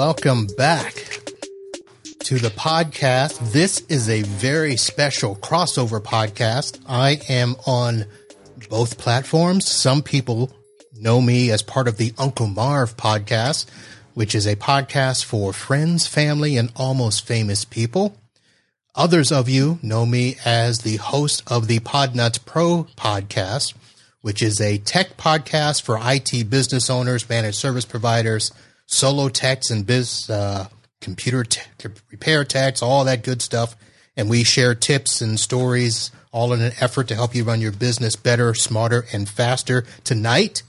welcome back to the podcast. This is a very special crossover podcast. I am on both platforms. Some people know me as part of the Uncle Marv podcast, which is a podcast for friends, family, and almost famous people. Others of you know me as the host of the Podnutz Pro podcast, which is a tech podcast for IT business owners, managed service providers, solo techs, and biz uh, computer te- repair techs, all that good stuff. And we share tips and stories, all in an effort to help you run your business better, smarter, and faster. Tonight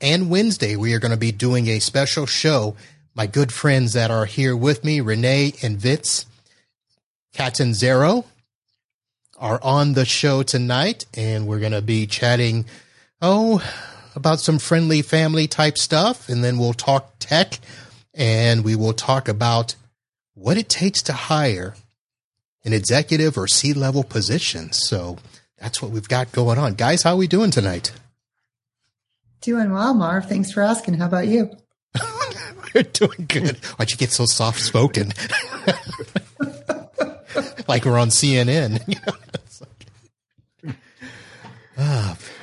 and Wednesday, we are going to be doing a special show. My good friends that are here with me, Renee and Vince Catanzaro are on the show tonight, and we're going to be chatting, oh, about some friendly family type stuff, and then we'll talk tech, and we will talk about what it takes to hire an executive or C level position. So that's what we've got going on, guys. How are we doing tonight? Doing well, Marv. Thanks for asking. How about you? We're doing good. Why'd you get so soft spoken? like we're on CNN.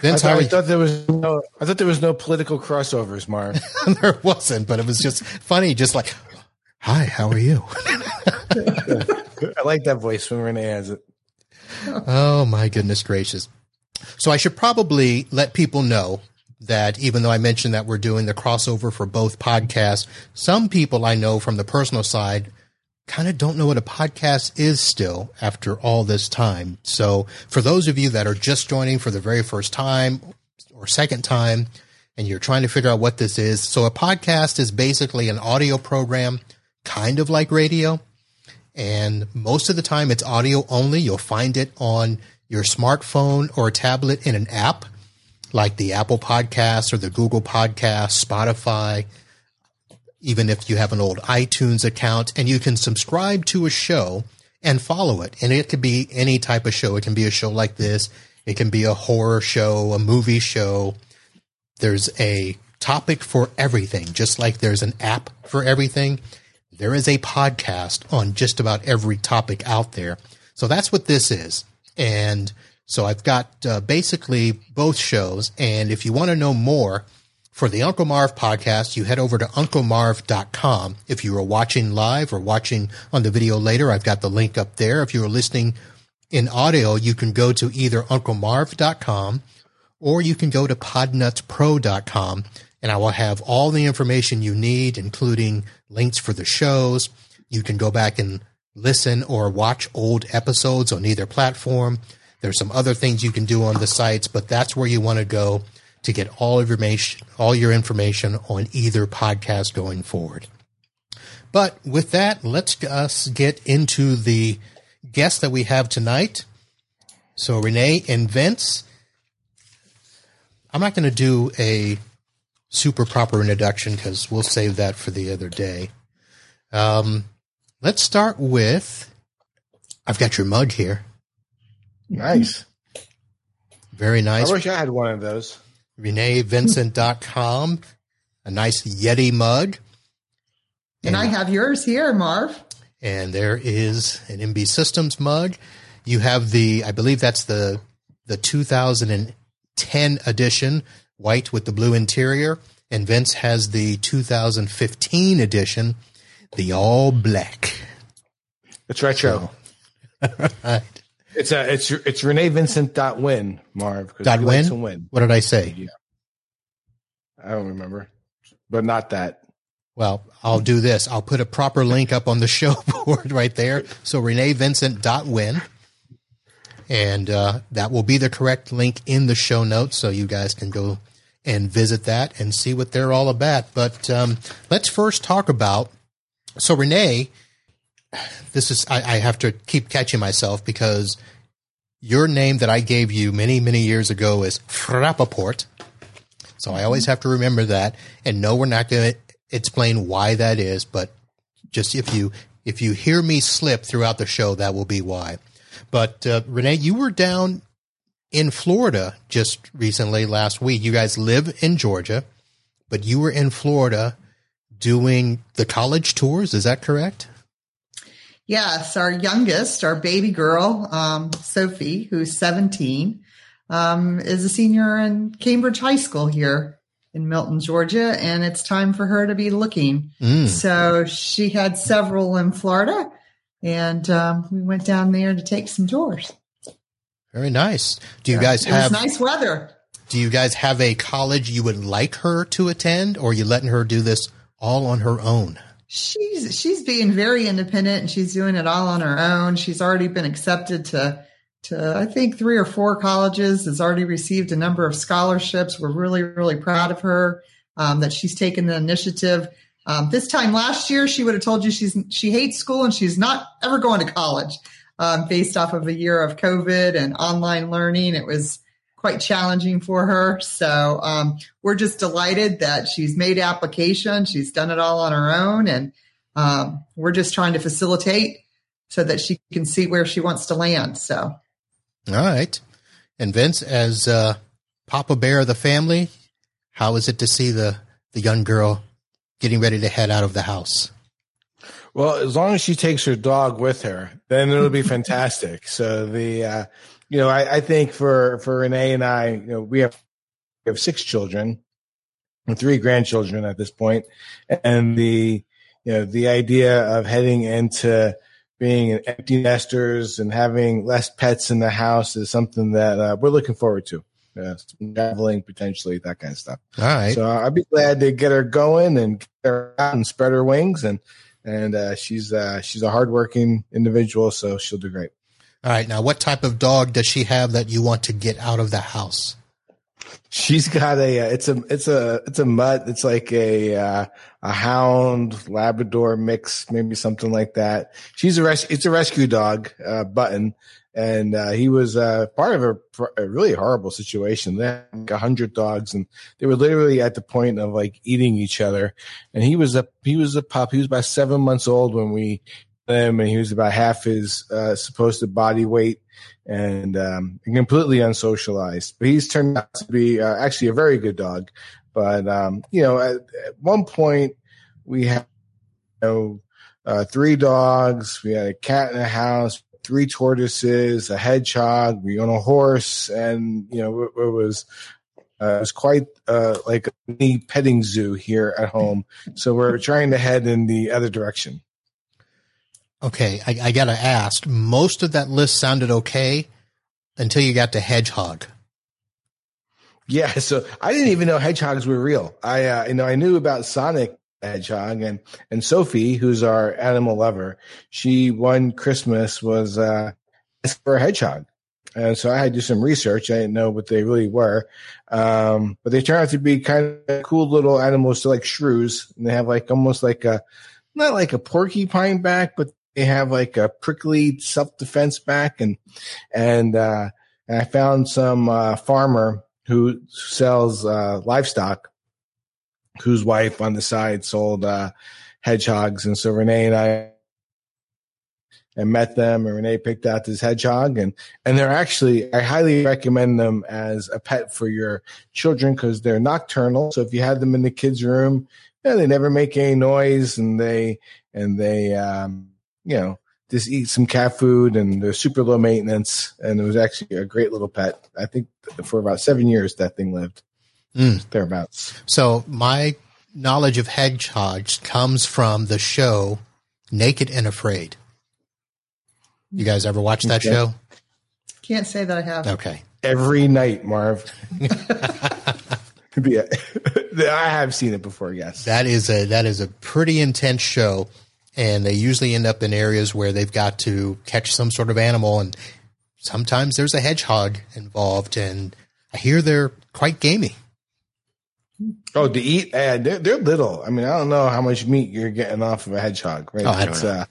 Vince, I, thought, I thought there was no. I thought there was no political crossovers, Mark. there wasn't, but it was just funny. Just like, hi, how are you? I like that voice when Renee has it. Oh my goodness gracious! So I should probably let people know that even though I mentioned that we're doing the crossover for both podcasts, some people I know from the personal side kind of don't know what a podcast is still after all this time. So for those of you that are just joining for the very first time or second time, and you're trying to figure out what this is. So a podcast is basically an audio program, kind of like radio. And most of the time it's audio only. You'll find it on your smartphone or tablet in an app like the Apple Podcasts or the Google Podcasts, Spotify, even if you have an old iTunes account, and you can subscribe to a show and follow it. And it could be any type of show. It can be a show like this. It can be a horror show, a movie show. There's a topic for everything, just like there's an app for everything. There is a podcast on just about every topic out there. So that's what this is. And so I've got uh, basically both shows. And if you want to know more, for the Uncle Marv podcast, you head over to unclemarv.com. If you are watching live or watching on the video later, I've got the link up there. If you are listening in audio, you can go to either unclemarv.com or you can go to podnutzpro.com and I will have all the information you need, including links for the shows. You can go back and listen or watch old episodes on either platform. There's some other things you can do on the sites, but that's where you want to go to get all information, all your information on either podcast going forward. But with that, let's us get into the guest that we have tonight. So Renee and Vince, I'm not going to do a super proper introduction because we'll save that for the other day. Um, let's start with, I've got your mug here. Nice. Very nice. I wish I had one of those. ReneeVincent.com, a nice Yeti mug. And, and I have yours here, Marv. And there is an MB Systems mug. You have the, I believe that's the the 2010 edition, white with the blue interior, and Vince has the 2015 edition, the all black. It's retro. So, right. It's a it's it's Renee Vincent dot win Marv dot win? win. What did I say? Yeah. I don't remember, but not that. Well, I'll do this. I'll put a proper link up on the show board right there. So Renee Vincent dot win, and uh, that will be the correct link in the show notes, so you guys can go and visit that and see what they're all about. But um, let's first talk about. So Renee this is I, I have to keep catching myself because your name that I gave you many many years ago is Frappaport. So I always have to remember that. And no, we're not going to explain why that is, but just if you if you hear me slip throughout the show, that will be why. But uh, Renee, you were down in Florida just recently last week. You guys live in Georgia, but you were in Florida doing the college tours. Is that correct? Yes, our youngest, our baby girl, um, Sophie, who's 17, um, is a senior in Cambridge High School here in Milton, Georgia, and it's time for her to be looking. Mm. So she had several in Florida, and um, we went down there to take some tours. Very nice. Do you guys have nice weather? Do you guys have a college you would like her to attend, or are you letting her do this all on her own? She's she's being very independent and she's doing it all on her own. She's already been accepted to to I think three or four colleges. Has already received a number of scholarships. We're really really proud of her um, that she's taken the initiative. Um, this time last year, she would have told you she's she hates school and she's not ever going to college. Um, based off of a year of COVID and online learning, it was quite challenging for her. So um, we're just delighted that she's made application. She's done it all on her own, and um, we're just trying to facilitate so that she can see where she wants to land. So, all right. And Vince, as uh, Papa Bear of the family, how is it to see the the young girl getting ready to head out of the house? Well, as long as she takes her dog with her, then it'll be fantastic. So the uh, you know, I, I think for for Renee and I, you know, we have we have six children and three grandchildren at this point, and the you know the idea of heading into being empty nesters and having less pets in the house is something that uh, we're looking forward to. Uh, traveling potentially, that kind of stuff. All right. So I'd be glad to get her going and get her out and spread her wings. And and uh, she's uh, she's a hardworking individual, so she'll do great. All right. Now, what type of dog does she have that you want to get out of the house? She's got a, uh, it's a, it's a, it's a mutt. It's like a, uh, a hound Labrador mix, maybe something like that. She's a res, it's a rescue dog, uh, button. And, uh, he was, uh, part of a, a really horrible situation. They had like a hundred dogs and they were literally at the point of like eating each other. And he was a, he was a pup. He was about seven months old when we him, and he was about half his uh, supposed body weight and um, completely unsocialized. But he's turned out to be uh, actually a very good dog. But um, you know, at, at, one point we had you know uh, three dogs, we had a cat in the house, three tortoises, a hedgehog, we own a horse, and you know it, it was. Uh, it was quite uh, like a petting zoo here at home. So we're trying to head in the other direction. Okay, I, I got to ask. Most of that list sounded okay until you got to hedgehog. Yeah, so I didn't even know hedgehogs were real. I, uh, you know, I knew about Sonic Hedgehog and and Sophie, who's our animal lover. She one Christmas was uh, for a hedgehog, and so I had to do some research. I didn't know what they really were, um, but they turn out to be kind of cool little animals, so like shrews, and they have like almost like a not like a porcupine back, but they have like a prickly self defense back and and uh, and I found some uh, farmer who sells uh, livestock whose wife on the side sold uh, hedgehogs. And so Renee and I and met them and Renee picked out this hedgehog and and they're actually I highly recommend them as a pet for your children because they're nocturnal. So if you have them in the kids room yeah, they never make any noise and they and they um you know, just eat some cat food and they're super low maintenance. And it was actually a great little pet. I think for about seven years that thing lived mm. thereabouts. So my knowledge of hedgehogs comes from the show Naked and Afraid. You guys ever watch that okay. show? Can't say that I have. Okay. Every night, Marv. yeah. I have seen it before, yes. That is a that is a pretty intense show and they usually end up in areas where they've got to catch some sort of animal. And sometimes there's a hedgehog involved and i hear they're quite gamey. Oh to eat uh, they're, they're little. I mean i don't know how much meat you're getting off of a hedgehog right? Oh, I don't know. Uh,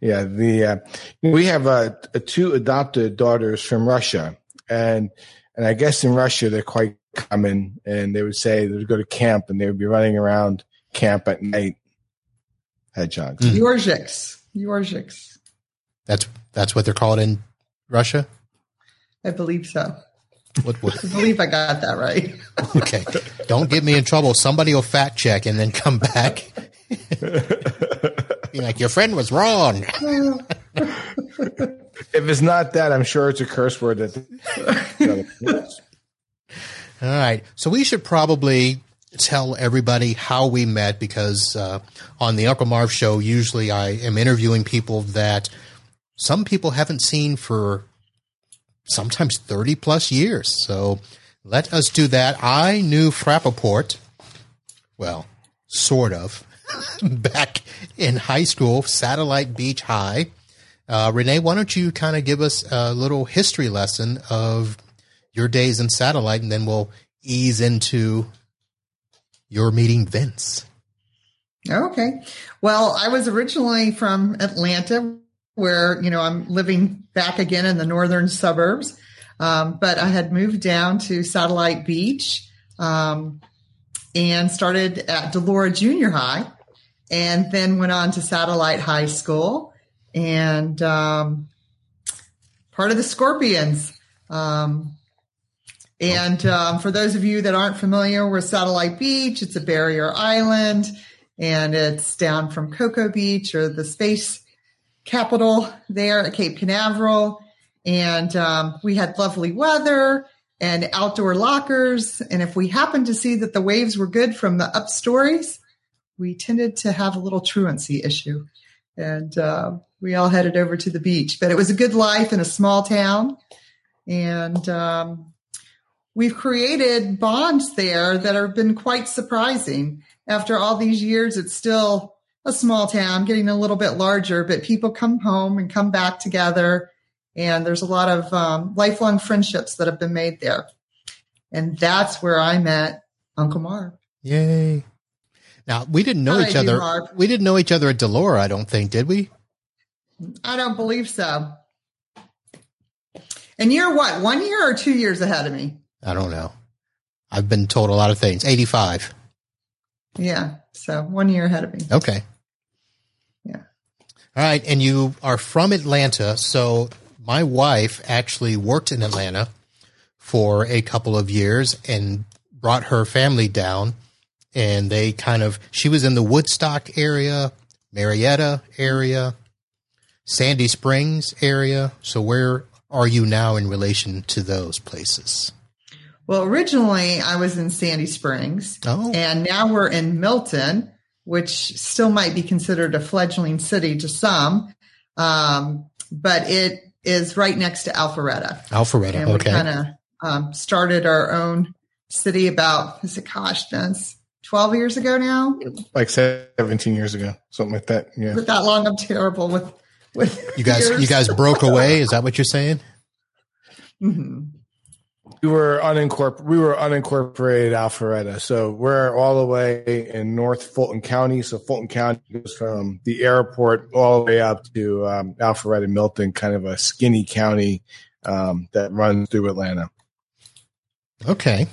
yeah the uh, we have uh, two adopted daughters from russia. And and i guess in russia they're quite common. And they would say they would go to camp and they would be running around camp at night hedgehogs. Mm. Yorziks. Yorziks. That's that's what they're called in Russia. I believe so. What, what? I believe I got that right. okay, don't get me in trouble. Somebody will fact check and then come back Be like, your friend was wrong. If it's not that, I'm sure it's a curse word. That All right. So we should probably tell everybody how we met because uh, on the Uncle Marv show, usually I am interviewing people that some people haven't seen for sometimes 30 plus years. So let us do that. I knew Frappaport, well, sort of, back in high school, Satellite Beach High. Uh, Renee, why don't you kind of give us a little history lesson of your days in Satellite, and then we'll ease into your meeting Vince. Okay. Well, I was originally from Atlanta, where, you know, I'm living back again in the northern suburbs. Um, but I had moved down to Satellite Beach um, and started at DeLaura Junior High and then went on to Satellite High School and um, part of the Scorpions. Um, and um, for those of you that aren't familiar with Satellite Beach, it's a barrier island and it's down from Cocoa Beach or the space capital there at Cape Canaveral. And um, we had lovely weather and outdoor lockers. And if we happened to see that the waves were good from the up stories, we tended to have a little truancy issue. And uh, we all headed over to the beach. But it was a good life in a small town. And um, we've created bonds there that have been quite surprising. After all these years, it's still a small town, getting a little bit larger, but people come home and come back together. And there's a lot of um, lifelong friendships that have been made there. And that's where I met Uncle Marv. Yay. Now, we didn't know Hi, each other. We didn't know each other at DeLaura, I don't think, did we? I don't believe so. And you're what, one year or two years ahead of me? I don't know. I've been told a lot of things. 85. Yeah. So one year ahead of me. Okay. Yeah. All right. And you are from Atlanta. So my wife actually worked in Atlanta for a couple of years and brought her family down. And they kind of, she was in the Woodstock area, Marietta area, Sandy Springs area. So where are you now in relation to those places? Well, originally I was in Sandy Springs. Oh. And now we're in Milton, which still might be considered a fledgling city to some. Um, but it is right next to Alpharetta. Alpharetta. And we okay. kind of um, started our own city about, is it gosh, Vince, 12 years ago now? like 17 years ago, something like that. Yeah. With that long, I'm terrible with, with you guys, years. you guys broke away. Is that what you're saying? Mhm. We were unincorporated. We were unincorporated Alpharetta, so we're all the way in North Fulton County. So Fulton County goes from the airport all the way up to um, Alpharetta, Milton, kind of a skinny county um, that runs through Atlanta. Okay.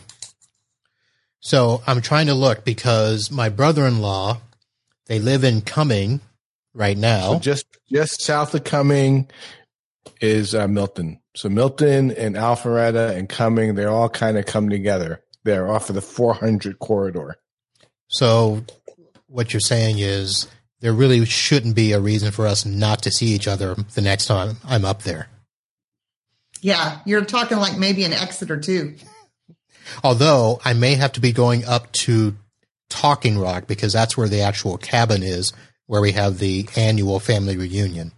So I'm trying to look because my brother-in-law, they live in Cumming right now. So just just south of Cumming is uh, Milton. So Milton and Alpharetta and Cumming, they all kind of come together. They're off of the 400 corridor. So what you're saying is there really shouldn't be a reason for us not to see each other the next time I'm up there. Yeah. You're talking like maybe an exit or two. Although I may have to be going up to Talking Rock because that's where the actual cabin is where we have the annual family reunion.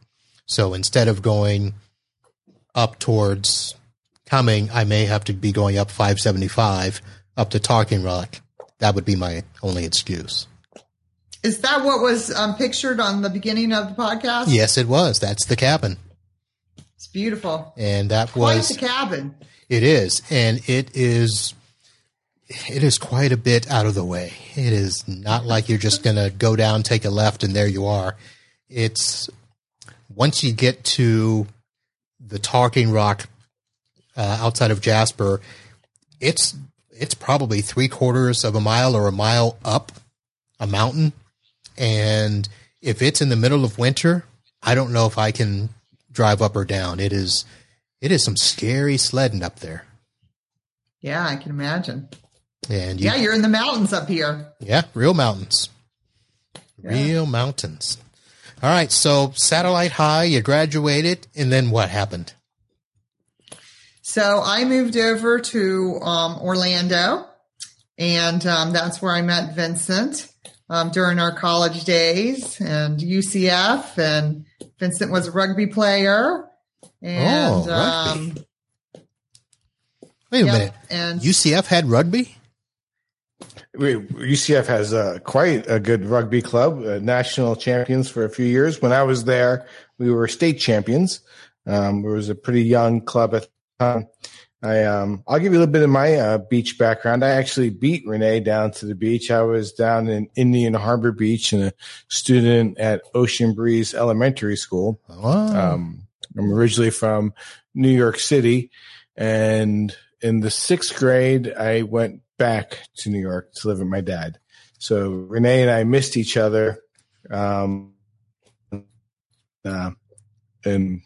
So instead of going up towards Cumming, I may have to be going up 575 up to Talking Rock. That would be my only excuse. Is that what was um, pictured on the beginning of the podcast? Yes, it was. That's the cabin. It's beautiful. And that Quite was the cabin. It is, and it is. It is quite a bit out of the way. It is not like you're just going to go down, take a left, and there you are. It's once you get to the Talking Rock uh, outside of Jasper, it's it's probably three quarters of a mile or a mile up a mountain, and if it's in the middle of winter, I don't know if I can drive up or down. It is it is some scary sledding up there. Yeah, I can imagine. And you, Yeah, you're in the mountains up here. yeah, real mountains. Real mountains. All right. So satellite high, you graduated and then what happened? So I moved over to um, Orlando, and um, that's where I met Vincent um, during our college days and UCF. And Vincent was a rugby player. And Oh, rugby. um, Wait a Yep, minute. and- UCF had rugby? We, UCF has uh, quite a good rugby club, uh, national champions for a few years. When I was there, we were state champions. Um, it was a pretty young club at the time. I, um, I'll give you a little bit of my uh, beach background. I actually beat Renee down to the beach. I was down in Indian Harbor Beach and a student at Ocean Breeze Elementary School. Oh, Um, I'm originally from New York City, and in the sixth grade, I went back to New York to live with my dad. So Renee and I missed each other um, uh, in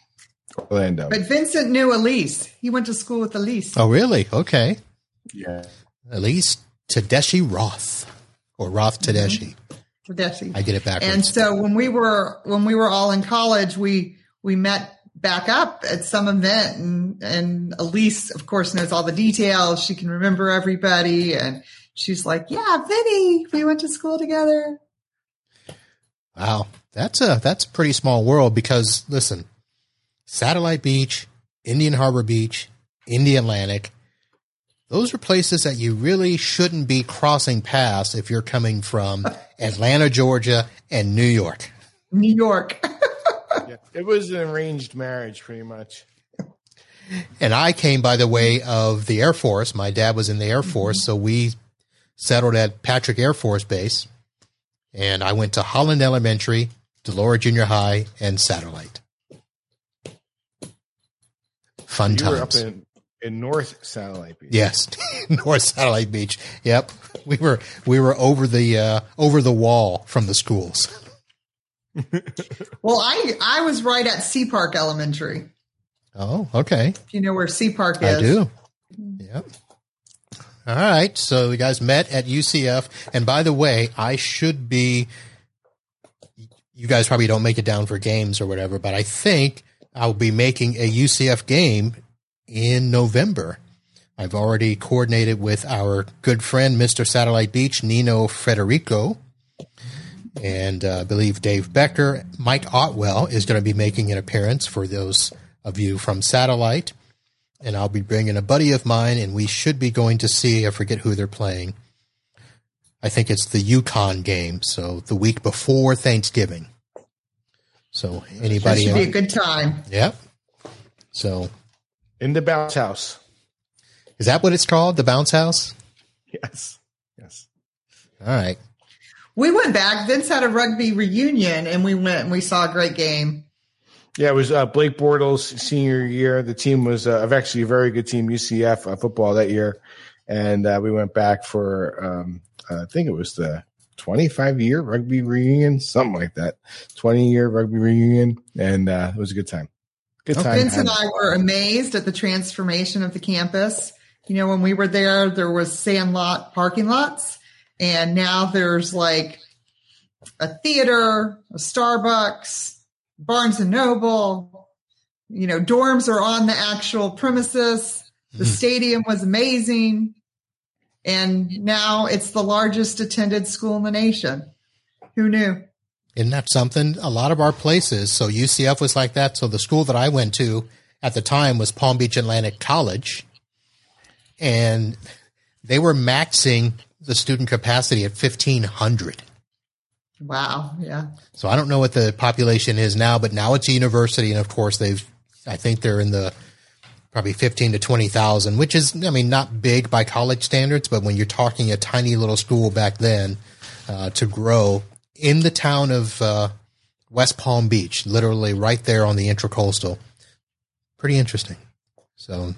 Orlando. but Vincent knew Elise. He went to school with Elise. oh, really? Okay. yeah, Elise least Tedeschi Roth or Roth Tedeschi. Tedeschi. I get it backwards. And so when we were when we were all in college, we we met back up at some event, and and Elise, of course, knows all the details. She can remember everybody, and she's like, "Yeah, Vinny, we went to school together." Wow, that's a that's a pretty small world because listen, Satellite Beach, Indian Harbor Beach, Indialantic, those are places that you really shouldn't be crossing paths if you're coming from Atlanta, Georgia, and New York. New York. yeah. It was an arranged marriage, pretty much. And I came by the way of the Air Force. My dad was in the Air Force, so we settled at Patrick Air Force Base. And I went to Holland Elementary, DeLaura Junior High, and Satellite. Fun You times. in, in North Satellite Beach. Yes, North Satellite Beach. Yep, we were we were over the uh, over the wall from the schools. well, I I was right at Sea Park Elementary. Oh, okay, If you know where Sea Park is, I do. Yep. All right, so you guys met at UCF, and by the way, I should be. You guys probably don't make it down for games or whatever, but I think I'll be making a UCF game in November. I've already coordinated with our good friend, Mr. Satellite Beach, Nino Federico. And uh, I believe Dave Becker, Mike Otwell is going to be making an appearance for those of you from Satellite. And I'll be bringing a buddy of mine, and we should be going to see, I forget who they're playing. I think it's the UConn game, so the week before Thanksgiving. So that anybody? should be a good time. Yep. So In the bounce house. is that what it's called? The bounce house? Yes. Yes. All right. We went back. Vince had a rugby reunion, and we went and we saw a great game. Yeah, it was uh, Blake Bortles' senior year. The team was uh, actually a very good team, UCF uh, football that year, and uh, we went back for um, I think it was the 25 year rugby reunion, something like that. 20 year rugby reunion, and uh, it was a good time. Good time. Vince and I were amazed at the transformation of the campus. You know, when we were there, there was sandlot parking lots, and now there's like a theater, a Starbucks, Barnes and Noble. You know, dorms are on the actual premises. The Mhm. stadium was amazing. And now it's the largest attended school in the nation. Who knew? Isn't that something? A lot of our places. So UCF was like that. So the school that I went to at the time was Palm Beach Atlantic College, and they were maxing the student capacity at fifteen hundred. Wow. Yeah. So I don't know what the population is now, but now it's a university, and of course they've. I think they're in the probably fifteen to twenty thousand, which is, I mean, not big by college standards, but when you're talking a tiny little school back then, uh, to grow in the town of uh, West Palm Beach, literally right there on the intracoastal, pretty interesting. So,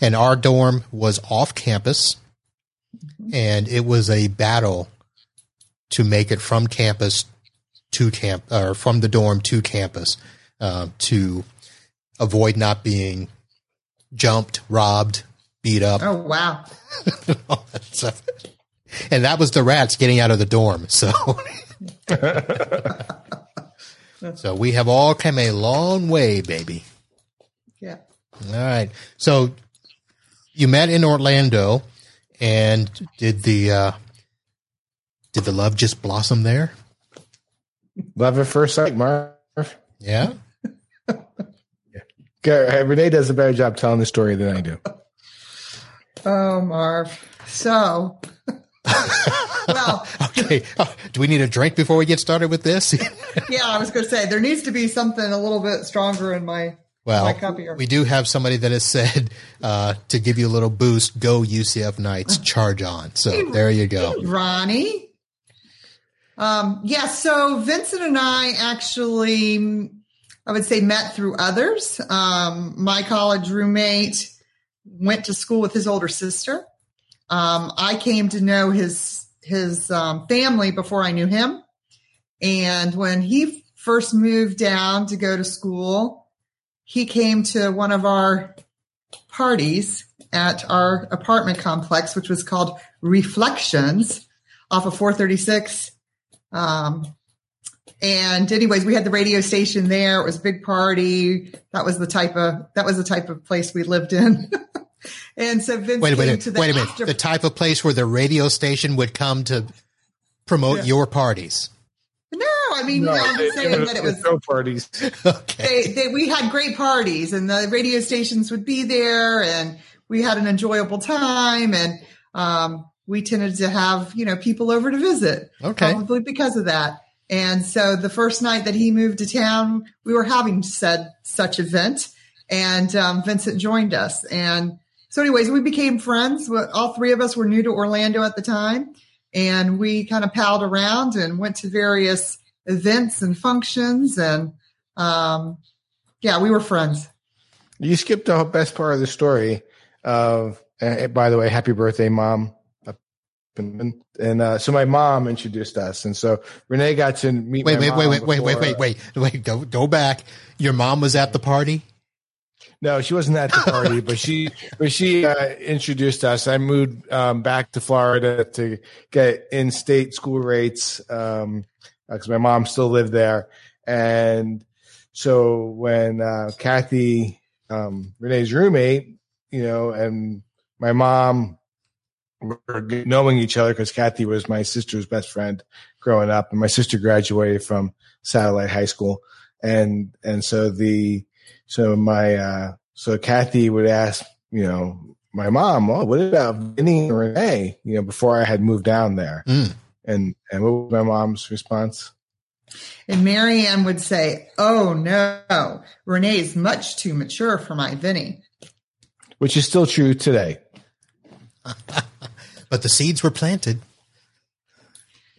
and our dorm was off campus, and it was a battle to make it from campus to camp or from the dorm to campus uh, to avoid not being jumped, robbed, beat up, Oh, wow. that. And that was the rats getting out of the dorm. So so we have all come a long way, baby. Yeah. All right. So you met in Orlando, and did the uh, did the love just blossom there? Love at first sight, Marv. Yeah. Okay, Renee does a better job telling the story than I do. Oh, Marv. So, well, Okay. Do we need a drink before we get started with this? yeah, I was going to say there needs to be something a little bit stronger in my my well, we do have somebody that has said uh, to give you a little boost. Go UCF Knights, charge on. So there you go. Ronnie. Um, yeah, so Vincent and I actually, I would say, met through others. Um, my college roommate went to school with his older sister. Um, I came to know his his um, family before I knew him, and when he first moved down to go to school, he came to one of our parties at our apartment complex, which was called Reflections off of 436. Um, and anyways, we had the radio station there. It was a big party. That was the type of, that was the type of place we lived in. and so Vince Wait a minute. Wait a minute. after- The type of place where the radio station would come to promote Yeah. your parties. No, I mean, No, I'm just saying that it was, throw parties. Okay. they, they, we had great parties and the radio stations would be there and we had an enjoyable time and, um, we tended to have, you know, people over to visit. Okay. Probably because of that. And so the first night that he moved to town, we were having said such event and, um, Vincent joined us. And so anyways, we became friends. All three of us were new to Orlando at the time and we kind of palled around and went to various events and functions and, um, yeah, we were friends. You skipped the best part of the story. Of uh, by the way, happy birthday, mom! And, and uh, so my mom introduced us, and so Renee got to meet. Wait, my wait, mom wait, wait, wait, wait, before- wait, wait, wait. Go, go back. Your mom was at the party. No, she wasn't at the party, but she but she uh, introduced us. I moved um, back to Florida to get in-state school rates because my mom still lived there, and so when uh, Kathy, um, Renee's roommate, you know, and my mom were knowing each other because Kathy was my sister's best friend growing up, and my sister graduated from Satellite High School, and and so the so my uh so Kathy would ask, you know, my mom, oh, what about Vinny and Renee? You know, before I had moved down there. Mm. And and what was my mom's response? And Marianne would say, Oh no, Renee's much too mature for my Vinny. Which is still true today. But the seeds were planted.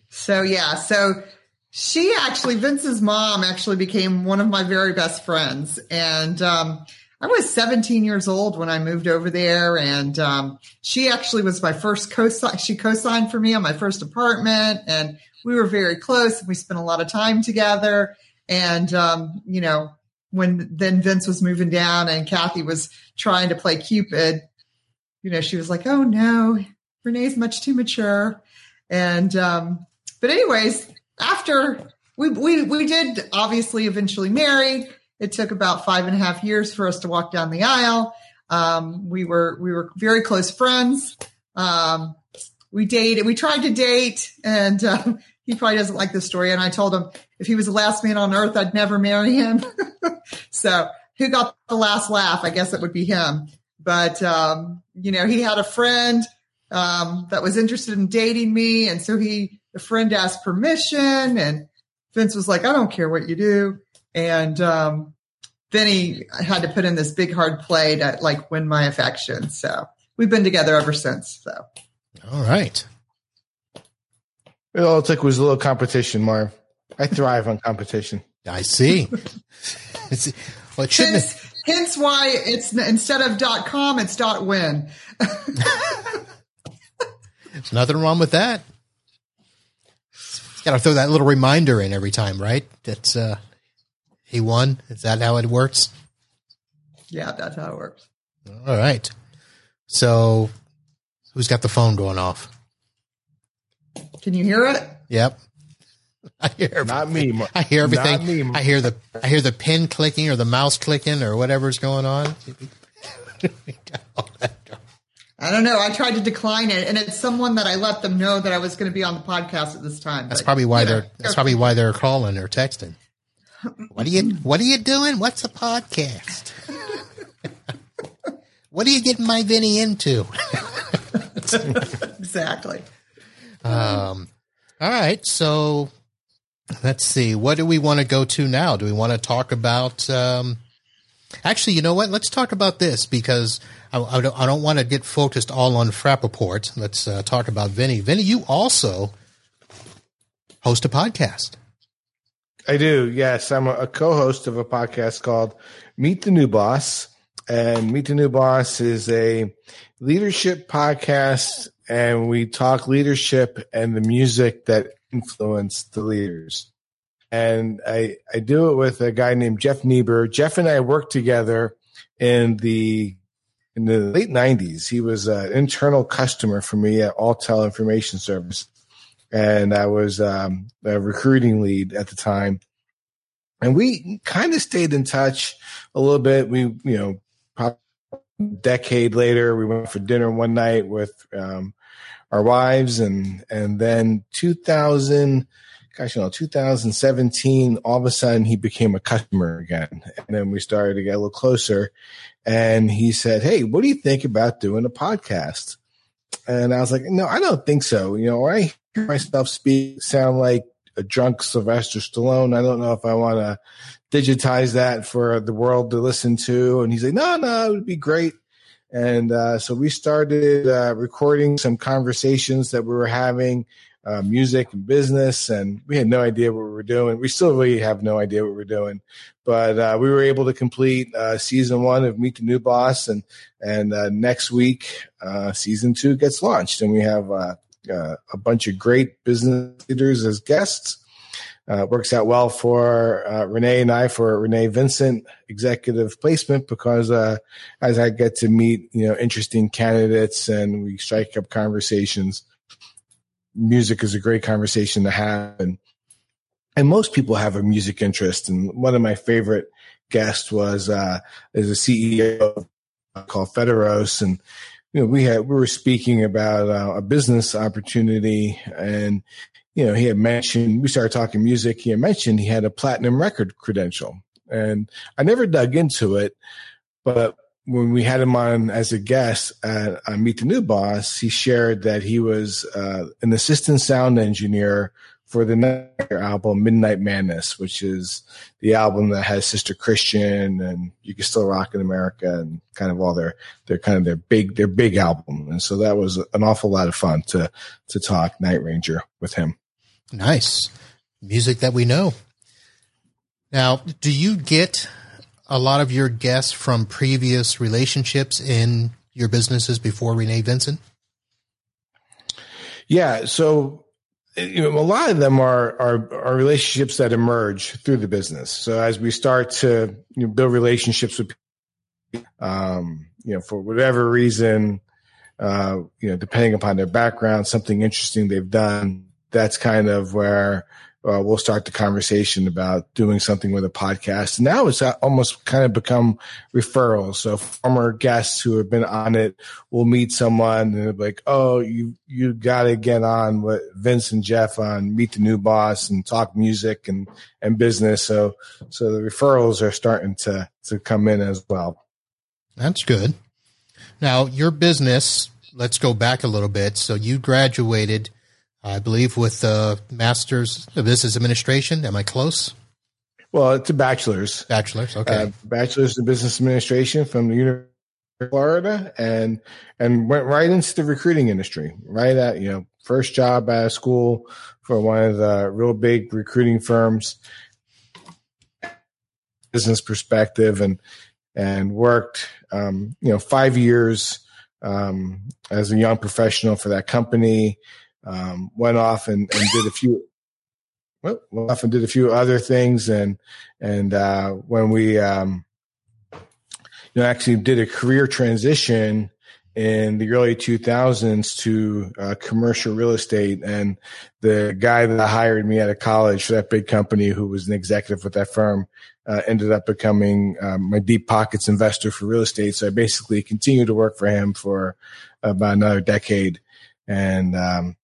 So yeah, so she actually, Vince's mom actually became one of my very best friends. And, um, I was 17 years old when I moved over there and, um, she actually was my first co-sign. She co-signed for me on my first apartment and we were very close and we spent a lot of time together. And, um, you know, when then Vince was moving down and Kathy was trying to play Cupid, you know, she was like, Oh no, Renee's much too mature. And, um, but anyways, after we, we, we did obviously eventually marry. It took about five and a half years for us to walk down the aisle. Um, we were, we were very close friends. Um, we dated, we tried to date and, um, he probably doesn't like this story. And I told him if he was the last man on earth, I'd never marry him. so who got the last laugh? I guess it would be him. But, um, you know, he had a friend, um, that was interested in dating me. And so he, the friend asked permission and Vince was like, I don't care what you do. And, um, then he had to put in this big hard play to like win my affection. So we've been together ever since. So All right. It All it took was a little competition, Marv. I thrive on competition. I see. It's- well, it shouldn't. hence, hence why it's instead of dot com, it's dot win. There's nothing wrong with that. Got to throw that little reminder in every time, right? That's uh, he won. Is that how it works? Yeah, that's how it works. All right. So, who's got the phone going off? Can you hear it? Yep. I hear Not me. Mar- I hear everything. Not me. I hear the I hear the pen clicking or the mouse clicking or whatever's going on. I don't know. I tried to decline it, and it's someone that I let them know that I was going to be on the podcast at this time. That's but, probably why you know, they're that's probably why they're calling or texting. What are you What are you doing? What's a podcast? what are you getting my Vinny into? exactly. Um, all right, so let's see. What do we want to go to now? Do we want to talk about? Um, actually, you know what? Let's talk about this because I, I don't, I don't want to get focused all on Frappaport. Let's uh, talk about Vinny. Vinny, you also host a podcast. I do. Yes, I'm a, co-host of a podcast called Meet the New Boss, and Meet the New Boss is a leadership podcast, and we talk leadership and the music that influenced the leaders. And I I do it with a guy named Jeff Niebuhr. Jeff and I worked together in the in the late '90s. He was an internal customer for me at Alltel Information Service and I was um, a recruiting lead at the time. And we kind of stayed in touch a little bit. We, you know, probably a decade later, we went for dinner one night with um, our wives, and and then 2000, gosh, you know, 2017, all of a sudden he became a customer again, and then we started to get a little closer. And he said, "Hey, what do you think about doing a podcast?" And I was like, "No, I don't think so. You know, I myself speak, sound like a drunk Sylvester Stallone. I don't know if I want to digitize that for the world to listen to. And he's like, no, no, it would be great. And uh, so we started uh, recording some conversations that we were having, uh, music and business, and we had no idea what we were doing. We still really have no idea what we're doing, but uh, we were able to complete uh, season one of Meet the New Boss, and and uh, next week season two gets launched, and we have uh, a bunch of great business leaders as guests. Uh, works out well for uh, Renee and I for Renee Vincent executive placement because uh, as I get to meet you know interesting candidates and we strike up conversations, music is a great conversation to have and and most people have a music interest. And one of my favorite guests was uh, is a CEO called Federos and you know, we had we were speaking about uh, a business opportunity, and you know, he had mentioned we started talking music. He had mentioned he had a platinum record credential, and I never dug into it, but when we had him on as a guest at uh, Meet the New Boss, he shared that he was uh, an assistant sound engineer for the next album Midnight Madness, which is the album that has Sister Christian and You Can Still Rock in America and kind of all their their kind of their big their big album. And so that was an awful lot of fun to to talk Night Ranger with him. Nice. Music that we know. Now, do you get a lot of your guests from previous relationships in your businesses before Renee Vincent? Yeah, so you know, a lot of them are, are, are relationships that emerge through the business. So as we start to you know, build relationships with, people, um, you know, for whatever reason, uh, you know, depending upon their background, something interesting they've done, that's kind of where uh, we'll start the conversation about doing something with a podcast. Now it's almost kind of become referrals. So former guests who have been on it will meet someone and like, "Oh, you you got to get on with Vince and Jeff on Meet the New Boss and talk music and and business." So so the referrals are starting to to come in as well. That's good. Now your business. Let's go back a little bit. So you graduated I believe with the master's of business administration. Am I close? Well, it's a bachelor's. Bachelor's, okay. Uh, bachelor's in business administration from the University of Florida, and and went right into the recruiting industry. Right at you know first job out of school for one of the real big recruiting firms, business perspective, and and worked um, you know five years um, as a young professional for that company um, went off and, and did a few well, went off and did a few other things and and uh, when we um, you know actually did a career transition in the early 2000s to uh, commercial real estate. And the guy that hired me out of college for that big company, who was an executive with that firm, uh, ended up becoming um, my deep pockets investor for real estate. So I basically continued to work for him for about another decade. And, um,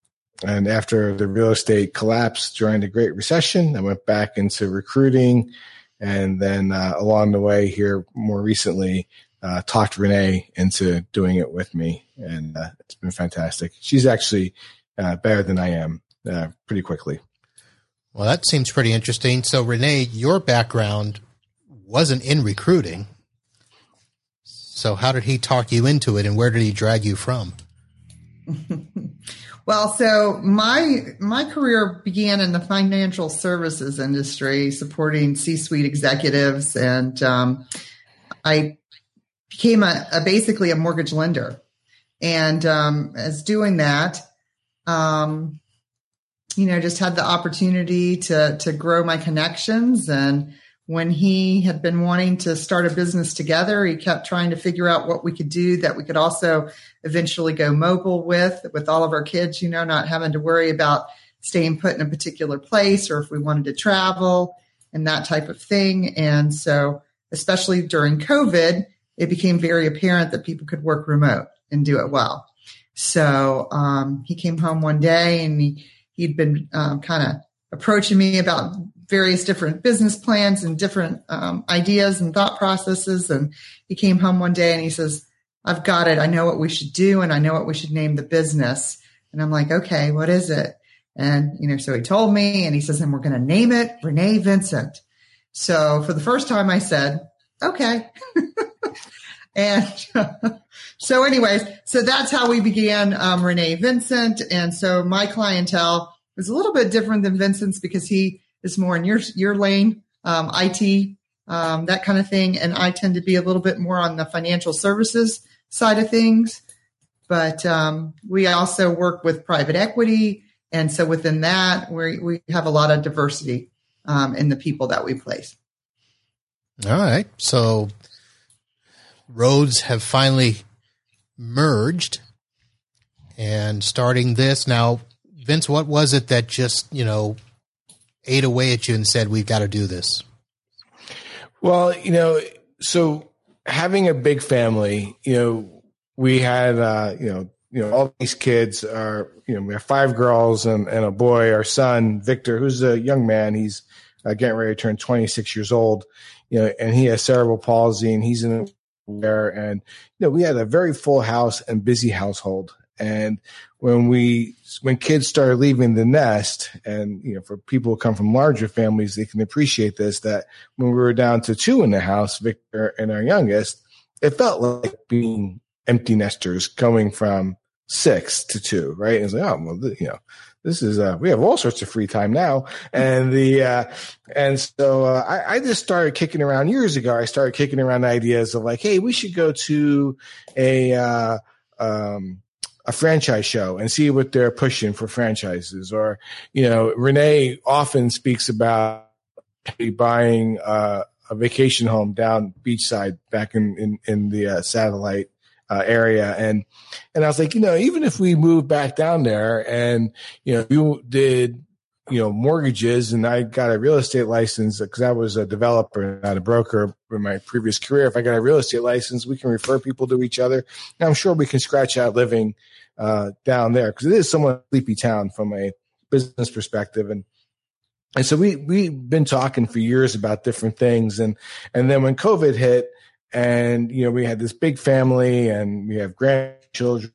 and after the real estate collapsed during the Great Recession, I went back into recruiting. And then uh, along the way here, more recently, uh, talked Renee into doing it with me. And uh, it's been fantastic. She's actually uh, better than I am uh, pretty quickly. Well, that seems pretty interesting. So, Renee, your background wasn't in recruiting. So, how did he talk you into it and where did he drag you from? Well, so my my career began in the financial services industry, supporting C-suite executives, and um, I became a, a, basically a mortgage lender. And um, as doing that, um, you know, just had the opportunity to to grow my connections. And when he had been wanting to start a business together, he kept trying to figure out what we could do that we could also eventually go mobile with, with all of our kids, you know, not having to worry about staying put in a particular place or if we wanted to travel and that type of thing. And so, especially during COVID, it became very apparent that people could work remote and do it well. So um, he came home one day and he, he'd been um, kind of approaching me about various different business plans and different um, ideas and thought processes. And he came home one day and he says, I've got it. I know what we should do and I know what we should name the business. And I'm like, okay, what is it? And, you know, so he told me and he says, and we're going to name it Renee Vincent. So for the first time I said, okay. and so anyways, so that's how we began um, Renee Vincent. And so my clientele is a little bit different than Vincent's because he is more in your, your lane, um, IT, um, that kind of thing. And I tend to be a little bit more on the financial services side of things. But um, we also work with private equity. And so within that, we, we have a lot of diversity um, in the people that we place. All right. So roads have finally merged and starting this now vince what was it that just you know ate away at you and said we've got to do this well you know so having a big family, you know, we had, uh, you know, you know, all these kids are, you know, we have five girls and, and a boy. Our son, Victor, who's a young man, he's uh, getting ready to turn 26 years old, you know, and he has cerebral palsy and he's in there. And, you know, we had a very full house and busy household. And when we when kids start leaving the nest, and you know, for people who come from larger families, they can appreciate this. That when we were down to two in the house, Victor and our youngest, it felt like being empty nesters coming from six to two, right? it's like, oh, well, you know, this is uh, we have all sorts of free time now, and the uh, and so uh, I, I just started kicking around years ago. I started kicking around ideas of like, hey, we should go to a uh, um, a franchise show and see what they're pushing for franchises. Or, you know, Renee often speaks about buying uh, a vacation home down beachside back in in, in the uh, satellite uh, area, and and I was like, you know, even if we move back down there, and you know, you did you know mortgages and i got a real estate license because i was a developer not a broker in my previous career. If i got a real estate license we can refer people to each other. And i'm sure we can scratch out living uh, down there because it is somewhat sleepy town from a business perspective. And and so we we've been talking for years about different things. And and then when covid hit and you know we had this big family and we have grandchildren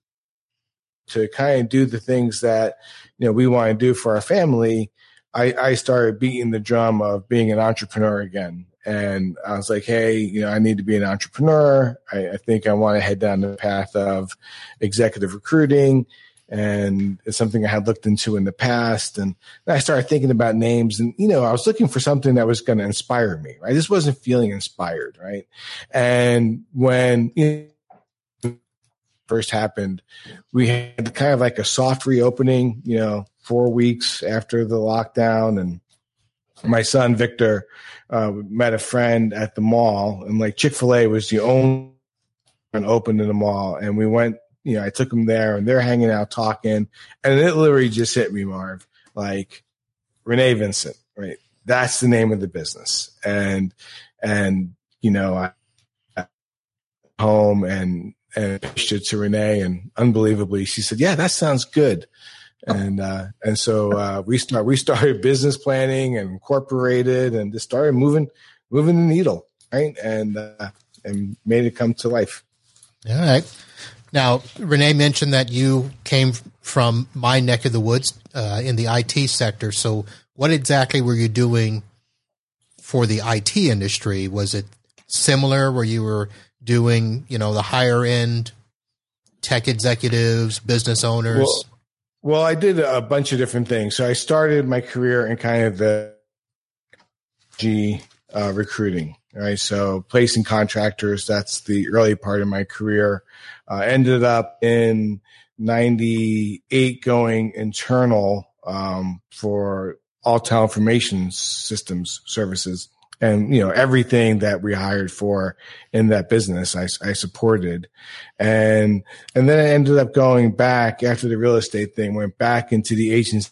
to kind of do the things that you know we want to do for our family I, I started beating the drum of being an entrepreneur again and I was like, hey, you know, I need to be an entrepreneur. I, I think I want to head down the path of executive recruiting. And it's something I had looked into in the past. And I started thinking about names and, you know, I was looking for something that was going to inspire me, right? I just wasn't feeling inspired, right? And when you know, first happened, we had kind of like a soft reopening, you know, four weeks after the lockdown and my son Victor uh, met a friend at the mall, and like Chick Fil A was the only one open in the mall, and we went you know, I took him there and they're hanging out talking and it literally just hit me, Marv, like Renee Vincent, right? That's the name of the business. And, and, you know, I, I home and, and pitched it to Renee and unbelievably she said, yeah, that sounds good. And, uh, and so, uh, we start, we started business planning and incorporated and just started moving, moving the needle. Right. And, uh, and made it come to life. All right. Now, Renee mentioned that you came from my neck of the woods uh, in the IT sector. So, what exactly were you doing for the IT industry? Was it similar where you were doing, you know, the higher end tech executives, business owners? Well, well, I did a bunch of different things. So I started my career in kind of the G uh, recruiting, right? So placing contractors, that's the early part of my career. Uh, ended up in 98 going internal um, for Alltel information systems services and you know everything that we hired for in that business I, I, supported. And and then i ended up going back after the real estate thing went back into the agency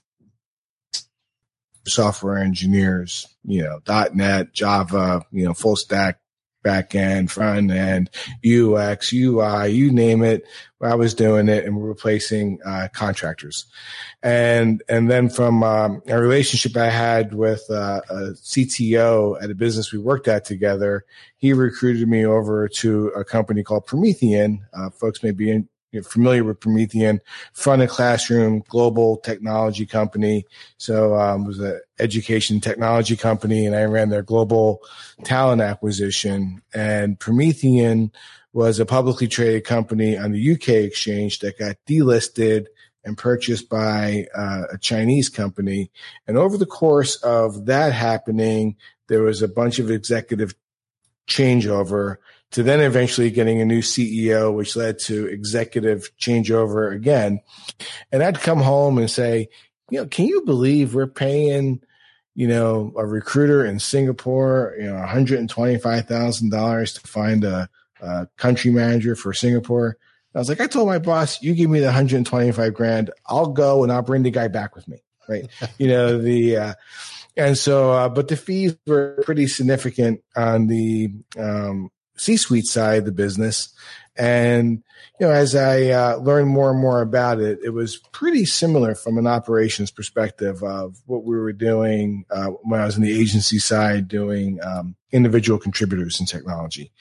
software engineers you know dot net java you know full stack back end, front end, UX, UI, you name it. I was doing it and replacing uh, contractors. And, and then from um, a relationship I had with uh, a CTO at a business we worked at together, he recruited me over to a company called Promethean. Uh, folks may be in, you're familiar with Promethean, front of classroom, global technology company. So um, it was an education technology company, and I ran their global talent acquisition. And Promethean was a publicly traded company on the UK exchange that got delisted and purchased by uh, a Chinese company. And over the course of that happening, there was a bunch of executive changeover to then eventually getting a new CEO, which led to executive changeover again. And I'd come home and say, you know, can you believe we're paying, you know, a recruiter in Singapore, you know, $125,000 to find a, a, country manager for Singapore? I was like, I told my boss, you give me the 125 grand, I'll go and I'll bring the guy back with me. Right. you know, the, uh, and so, uh, but the fees were pretty significant on the, um, C-suite side of the business. And, you know, as I uh, learned more and more about it, it was pretty similar from an operations perspective of what we were doing uh, when I was in the agency side doing um, individual contributors in technology.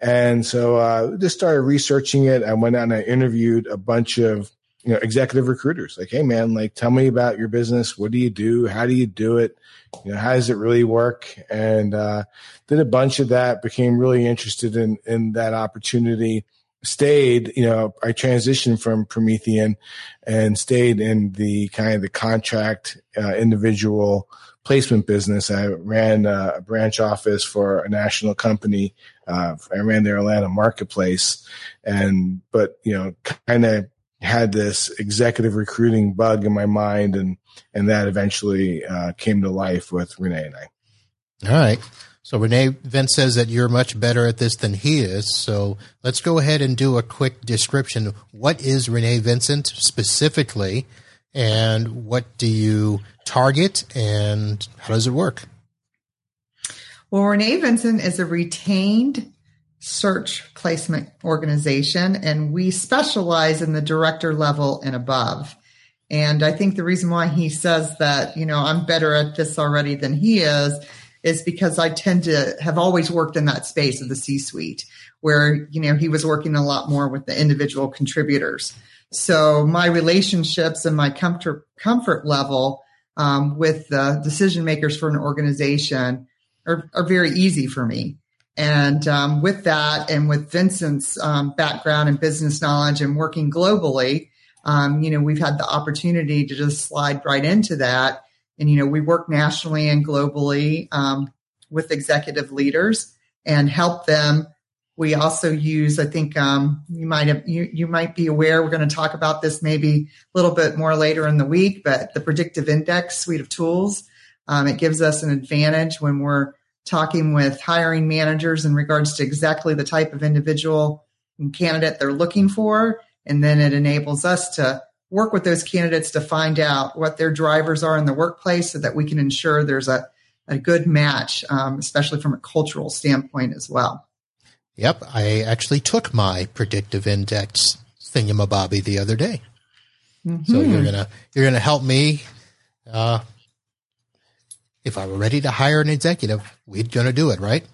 And so uh, just started researching it. I went out and I interviewed a bunch of you know executive recruiters. Like hey man like tell me about your business. What do you do? How do you do it? You know how does it really work? And uh, did a bunch of that became really interested in in that opportunity stayed you know i transitioned from promethean and stayed in the kind of the contract uh, individual placement business. I ran a branch office for a national company uh, i ran their atlanta marketplace. And but you know kind of had this executive recruiting bug in my mind, and and that eventually uh, came to life with Renee and I. All right. So Renee Vince says that you're much better at this than he is. So let's go ahead and do a quick description. What is Renee Vincent specifically, and what do you target, and how does it work? Well, Renee Vincent is a retained search placement organization, and we specialize in the director level and above. And I think the reason why he says that, you know, I'm better at this already than he is, is because I tend to have always worked in that space of the C suite where, you know, he was working a lot more with the individual contributors. So my relationships and my comfort, comfort level um, with the decision makers for an organization are, are very easy for me. And um, with that, and with Vincent's um, background and business knowledge and working globally, um, you know, we've had the opportunity to just slide right into that. And, you know, we work nationally and globally um, with executive leaders and help them. We also use, I think um, you might have, you, you might be aware, we're going to talk about this maybe a little bit more later in the week, but the predictive index suite of tools, um, it gives us an advantage when we're talking with hiring managers in regards to exactly the type of individual and candidate they're looking for And then it enables us to work with those candidates to find out what their drivers are in the workplace so that we can ensure there's a, a good match, um, especially from a cultural standpoint as well. Yep. I actually took my predictive index thingamabobby the other day. Mm-hmm. So you're gonna you're gonna help me. Uh, if I were ready to hire an executive, we're gonna do it, right?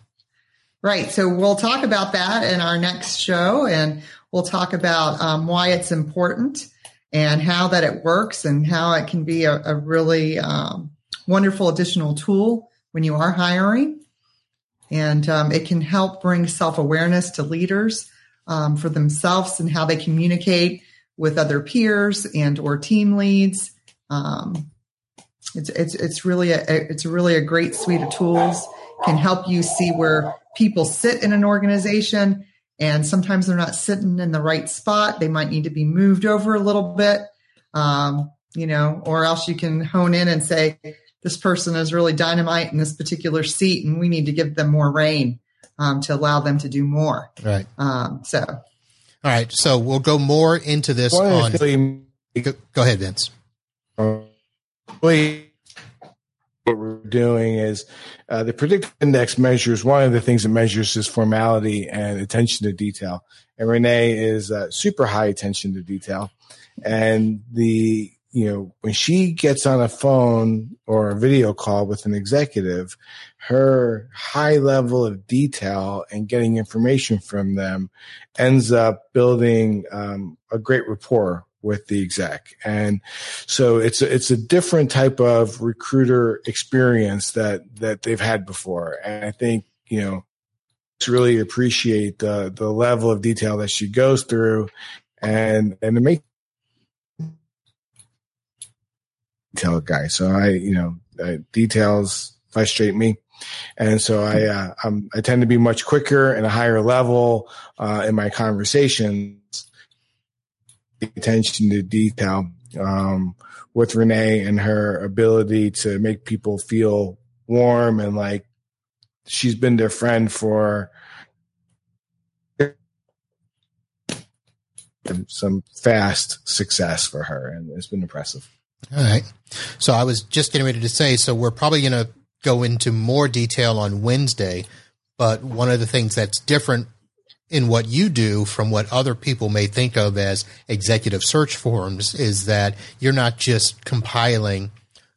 Right. So we'll talk about that in our next show, and we'll talk about um, why it's important and how that it works, and how it can be a, a really um, wonderful additional tool when you are hiring, and um, it can help bring self awareness to leaders um, for themselves and how they communicate with other peers and or team leads. Um, it's it's it's really a it's really a great suite of tools. Can help you see where people sit in an organization, and sometimes they're not sitting in the right spot. They might need to be moved over a little bit, um, you know, or else you can hone in and say this person is really dynamite in this particular seat, and we need to give them more reign um, to allow them to do more. Right. Um, so, all right. So we'll go more into this on. Go, go, ahead, Vince. Uh, what we're doing is uh, the predictive index measures one of the things it measures is formality and attention to detail. And Renee is uh, super high attention to detail. And the you know, when she gets on a phone or a video call with an executive, her high level of detail and getting information from them ends up building um, a great rapport with the exec. And so it's a, it's a different type of recruiter experience that that they've had before. And I think, you know, to really appreciate the the level of detail that she goes through and and to make detail guy. So I, you know, uh, details frustrate me. And so I, uh, i tend to be much quicker and a higher level, uh, in my conversations. Attention to detail, um, with Renee and her ability to make people feel warm and like she's been their friend for some fast success for her. And it's been impressive. All right. So I was just getting ready to say, so we're probably going to go into more detail on Wednesday, but one of the things that's different in what you do from what other people may think of as executive search forums is that you're not just compiling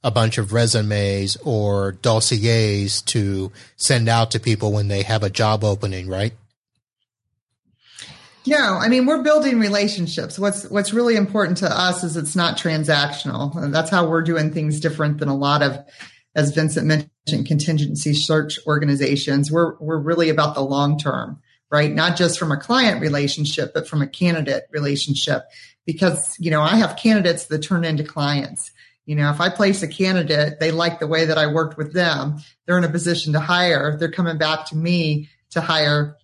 a bunch of resumes or dossiers to send out to people when they have a job opening, right? No, I mean we're building relationships. What's what's really important to us is it's not transactional. That's how we're doing things different than a lot of, as Vincent mentioned, contingency search organizations. We're we're really about the long term, right? Not just from a client relationship, but from a candidate relationship. Because you know I have candidates that turn into clients. You know, if I place a candidate, they like the way that I worked with them. They're in a position to hire. They're coming back to me to hire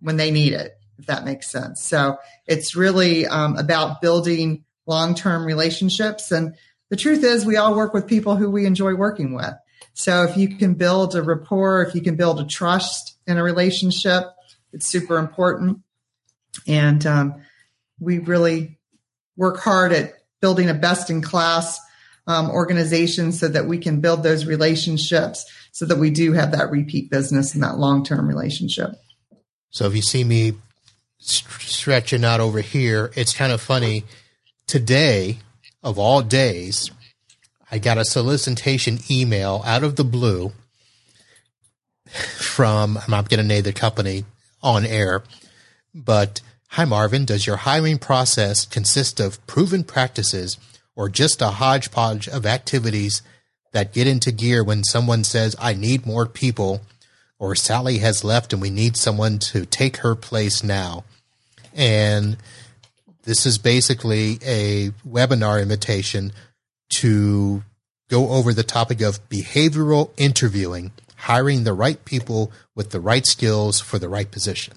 when they need it if that makes sense. So it's really um, about building long term relationships. And the truth is, we all work with people who we enjoy working with. So if you can build a rapport, if you can build a trust in a relationship, it's super important. And um, we really work hard at building a best in class um, organization so that we can build those relationships so that we do have that repeat business and that long term relationship. So if you see me stretching out over here. It's kind of funny. Today, of all days, I got a solicitation email out of the blue from, I'm not going to name the company on air, but hi, Marvin. Does your hiring process consist of proven practices or just a hodgepodge of activities that get into gear when someone says, I need more people or Sally has left and we need someone to take her place now? And this is basically a webinar invitation to go over the topic of behavioral interviewing, hiring the right people with the right skills for the right position.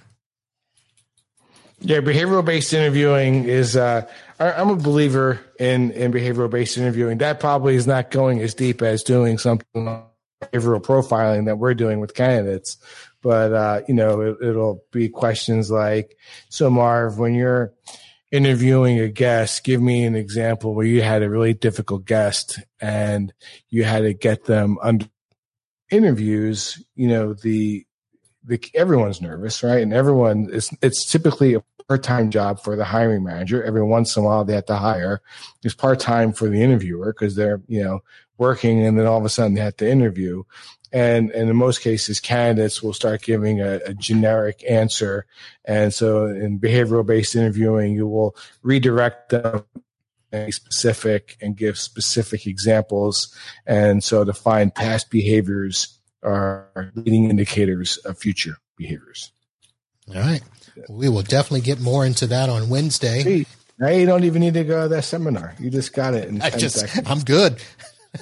Yeah, behavioral based interviewing is. Uh, I'm a believer in in behavioral based interviewing. That probably is not going as deep as doing something behavioral profiling that we're doing with candidates but uh, you know it, will be questions like so marv when you're interviewing a guest, give me an example where you had a really difficult guest and you had to get them under interviews. You know, the, the everyone's nervous, right? And everyone is, it's typically a part-time job for the hiring manager. Every once in a while they have to hire. It's part-time for the interviewer because they're, you know, working and then all of a sudden they have to interview. And, and in most cases, candidates will start giving a, a generic answer. And so in behavioral based interviewing, you will redirect them specific and give specific examples. And so to find past behaviors are leading indicators of future behaviors. All right. We will definitely get more into that on Wednesday. Now you don't even need to go to that seminar. You just got it in I just, seconds. I'm good.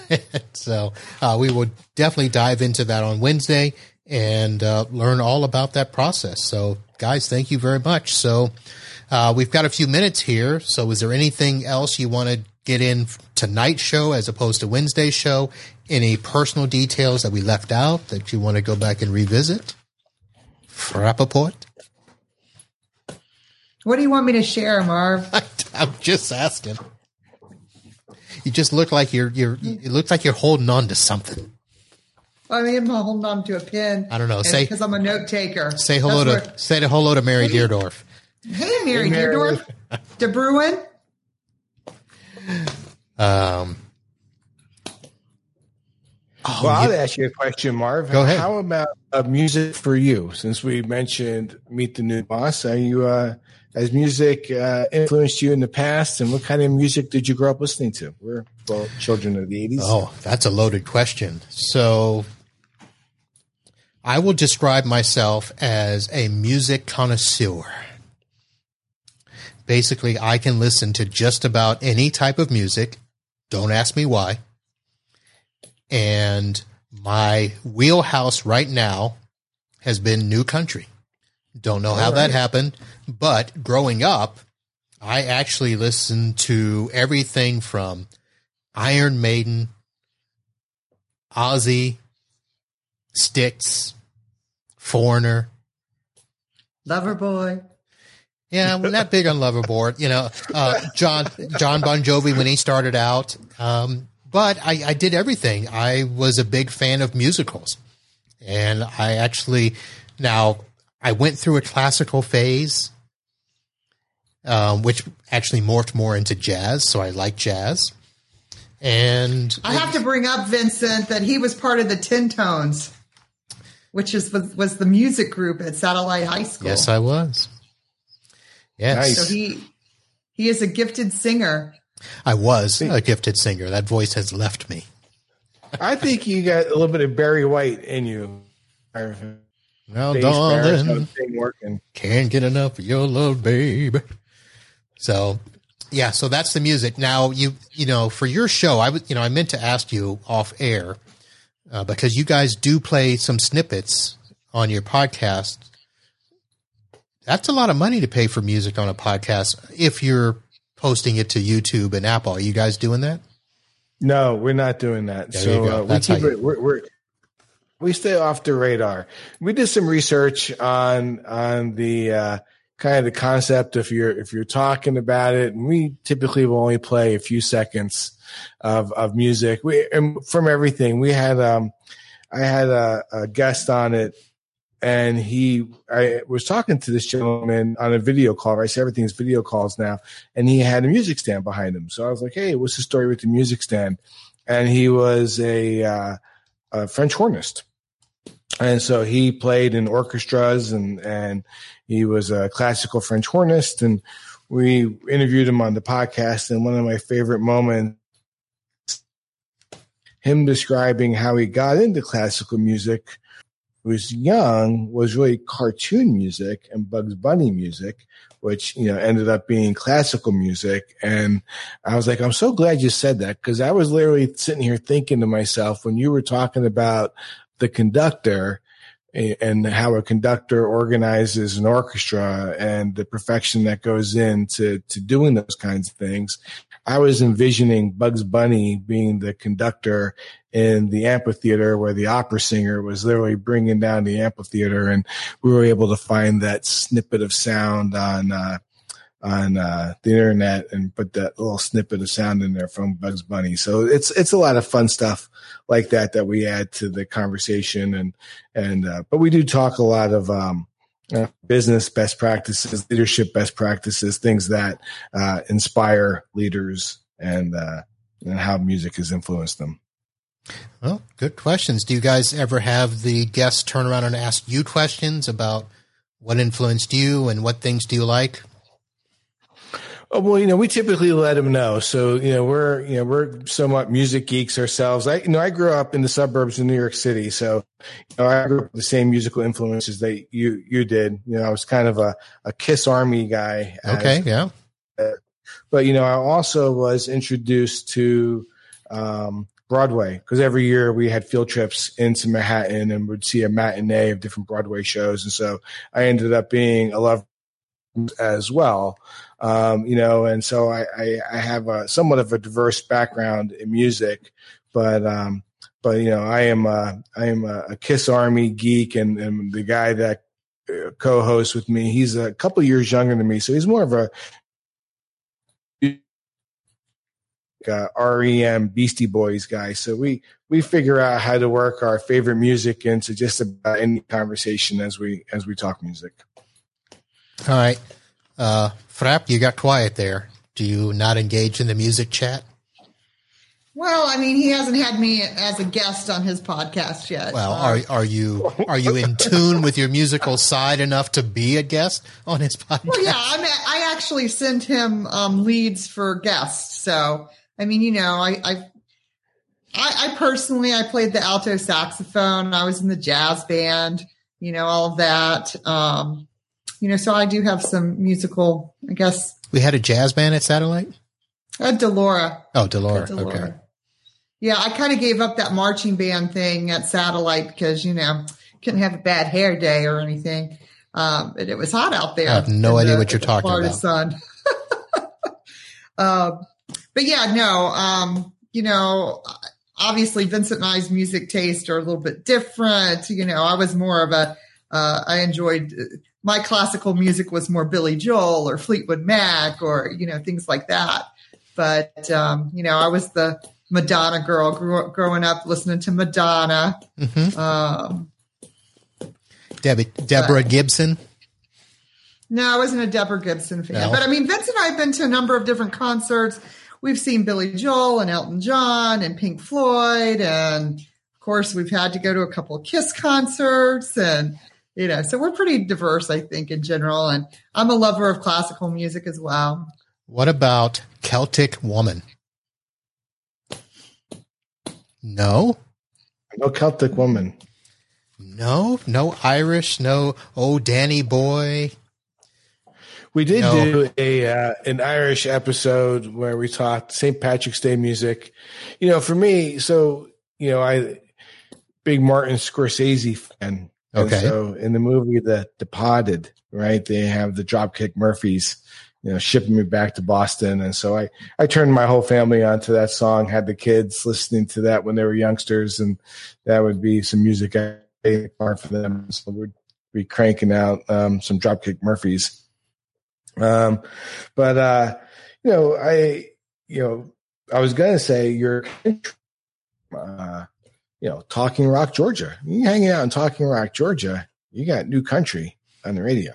so uh, we will definitely dive into that on Wednesday and uh, learn all about that process. So, guys, thank you very much. So, uh, we've got a few minutes here. So, is there anything else you want to get in tonight's show as opposed to Wednesday's show? Any personal details that we left out that you want to go back and revisit? Rappaport? What do you want me to share, Marv? I'm just asking. You just look like you're you're. It looks like you're holding on to something. I mean, I'm holding on to a pin. I don't know. Say because I'm a note taker. Say hello That's to where, say hello to Mary Deerdorf. Hey, Mary hey, Deerdorf. De Bruin. Um. Oh, well, I'll ask you a question, Marv. Go ahead. How about uh, music for you? Since we mentioned Meet the New Boss, are you uh, has music uh, influenced you in the past, and what kind of music did you grow up listening to? We're both children of the 80s. Oh, that's a loaded question. So I will describe myself as a music connoisseur. Basically, I can listen to just about any type of music. Don't ask me why. And my wheelhouse right now has been new country. Don't know how right. that happened, but growing up, I actually listened to everything from Iron Maiden, Ozzy, Styx, Foreigner, Loverboy. Yeah, we're not big on Loverboy. You know, uh, John John Bon Jovi when he started out. Um, but I, I did everything. I was a big fan of musicals, and I actually now I went through a classical phase, um, which actually morphed more into jazz. So I like jazz. And I have to bring up Vincent that he was part of the Tin Tones, which is was, was the music group at Satellite High School. Yes, I was. Yes. Nice. So he he is a gifted singer. I was a gifted singer. That voice has left me. I think you got a little bit of Barry White in you. Well, darling, can't get enough of your love, babe. So, yeah, so that's the music. Now, you you know, for your show, I was you know I meant to ask you off air uh, because you guys do play some snippets on your podcast. That's a lot of money to pay for music on a podcast if you're posting it to YouTube and Apple. Are you guys doing that? No, we're not doing that. There so uh, we keep it. We're, we're we stay off the radar. We did some research on on the uh, kind of the concept if you're if you're talking about it, and we typically will only play a few seconds of of music. We and from everything we had. Um, I had a, a guest on it, and he I was talking to this gentleman on a video call. I say everything's video calls now, and he had a music stand behind him. So I was like, "Hey, what's the story with the music stand?" And he was a, uh, a French hornist and so he played in orchestras and and he was a classical French hornist and we interviewed him on the podcast and one of my favorite moments him describing how he got into classical music was young was really cartoon music and Bugs Bunny music, which, you know, ended up being classical music. And I was like, I'm so glad you said that because I was literally sitting here thinking to myself when you were talking about the conductor and how a conductor organizes an orchestra and the perfection that goes into to doing those kinds of things. I was envisioning Bugs Bunny being the conductor in the amphitheater where the opera singer was literally bringing down the amphitheater and we were able to find that snippet of sound on uh, on uh, the internet and put that little snippet of sound in there from Bugs Bunny. So it's it's a lot of fun stuff like that that we add to the conversation and and uh, but we do talk a lot of um, uh, business best practices, leadership best practices, things that uh, inspire leaders and uh, and how music has influenced them. Well, good questions. Do you guys ever have the guests turn around and ask you questions about what influenced you and what things do you like? Oh, well, you know, we typically let them know. So, you know, we're, you know, we're somewhat music geeks ourselves. I, you know, I grew up in the suburbs of New York City. So, you know, I grew up with the same musical influences that you, you did. You know, I was kind of a, a Kiss Army guy. Okay. As, yeah. Uh, but, you know, I also was introduced to, um, Broadway because every year we had field trips into Manhattan and would see a matinee of different Broadway shows. And so I ended up being a love as well. Um, you know, and so I, I, I, have a somewhat of a diverse background in music, but, um, but you know, I am a, I am a, Kiss Army geek, and, and the guy that uh, co-hosts with me, he's a couple years younger than me, so he's more of a uh, REM Beastie Boys guy. So we we figure out how to work our favorite music into just about any conversation as we as we talk music. All right. Uh, Frapp, you got quiet there. Do you not engage in the music chat? Well, I mean, he hasn't had me as a guest on his podcast yet. Well, are are you are you in tune with your musical side enough to be a guest on his podcast? Well, yeah, I mean, I actually sent him um, leads for guests. So, I mean, you know, I, I I, I personally I played the alto saxophone. I was in the jazz band. You know, all of that. Um, you know, so I do have some musical, I guess. We had a jazz band at Satellite? At DeLaura. Oh, DeLaura. DeLaura. Okay. Yeah, I kind of gave up that marching band thing at Satellite because, you know, couldn't have a bad hair day or anything. Um, and it was hot out there. I have no idea the, what you're talking Florida about. Sun. uh, but yeah, no, um, you know, obviously Vincent and I's music taste are a little bit different. You know, I was more of a, uh, I enjoyed my classical music was more Billy Joel or Fleetwood Mac or, you know, things like that. But, um, you know, I was the Madonna girl grew, growing up listening to Madonna. Mm-hmm. Um, Debbie, Deborah but, Gibson. No, I wasn't a Deborah Gibson fan. No. But I mean, Vince and I have been to a number of different concerts. We've seen Billy Joel and Elton John and Pink Floyd. And of course, we've had to go to a couple of Kiss concerts and, you know, so we're pretty diverse, I think, in general. And I'm a lover of classical music as well. What about Celtic Woman? No. No Celtic Woman. No, no Irish, no oh Danny boy. We did do a uh, an Irish episode where we talked St. Patrick's Day music. You know, for me, so you know, I big Martin Scorsese fan. Okay. And so in the movie The Departed, right, they have the Dropkick Murphys, you know, shipping me back to Boston. And so I, I turned my whole family onto that song, had the kids listening to that when they were youngsters. And that would be some music I for them. So we'd be cranking out um, some Dropkick Murphys. Um, but, uh, you know, I, you know, I was to say you're, uh, you know, Talking Rock, Georgia. You hanging out in Talking Rock, Georgia, you got new country on the radio.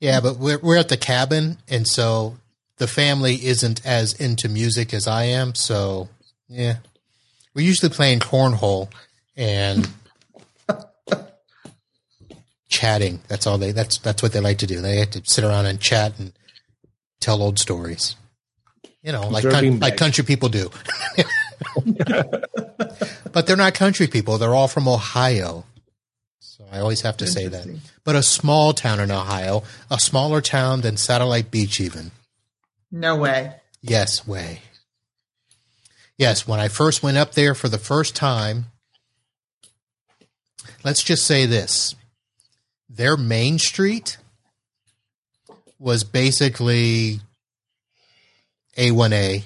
Yeah, but we're we're at the cabin, and so the family isn't as into music as I am. So yeah, we're usually playing cornhole and chatting. That's all they. That's that's what they like to do. They like to sit around and chat and tell old stories. You know, like like country people do. but they're not country people. They're all from Ohio. So I always have to say that. But a small town in Ohio, a smaller town than Satellite Beach, even. No way. Yes, way. Yes, when I first went up there for the first time, let's just say this their main street was basically A1A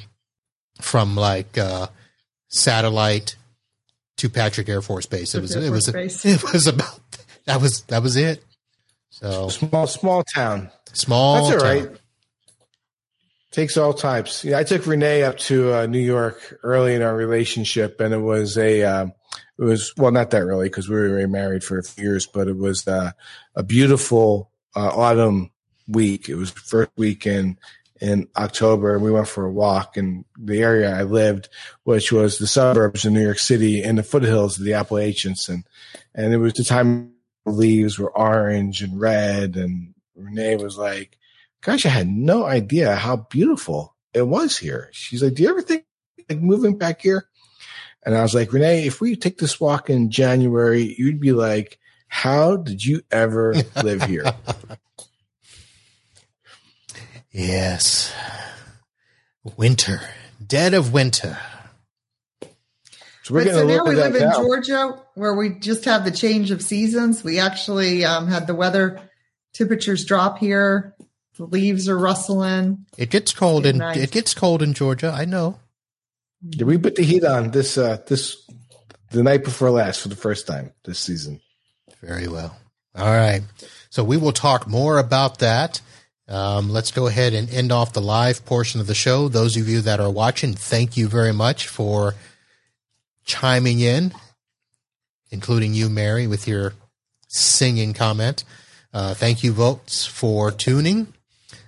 from like uh, satellite to Patrick Air Force Base. It was it was Base. it was about that was that was it. So small small town. Small. That's all right. Takes all types. Yeah, I took Renee up to uh, New York early in our relationship, and it was a, uh, it was well, not that really because we were married for a few years, but it was uh, a beautiful uh, autumn week. It was first week in in October, and we went for a walk in the area I lived, which was the suburbs of New York City and the foothills of the Appalachians, and and it was the time the leaves were orange and red, and Renee was like gosh, I had no idea how beautiful it was here. She's like, do you ever think like moving back here? And I was like, Renee, if we take this walk in January, you'd be like, how did you ever live here? yes. Winter, dead of winter. So we're so now we live in now. Georgia where we just have the change of seasons. We actually um, had the weather temperatures drop here the leaves are rustling. It gets cold in nice. it gets cold in Georgia. I know. Yeah, we put the heat on this uh this the night before last for the first time this season. Very well. All right. So we will talk more about that. Um, let's go ahead and end off the live portion of the show. Those of you that are watching, thank you very much for chiming in, including you, Mary, with your singing comment. Uh, thank you, votes, for tuning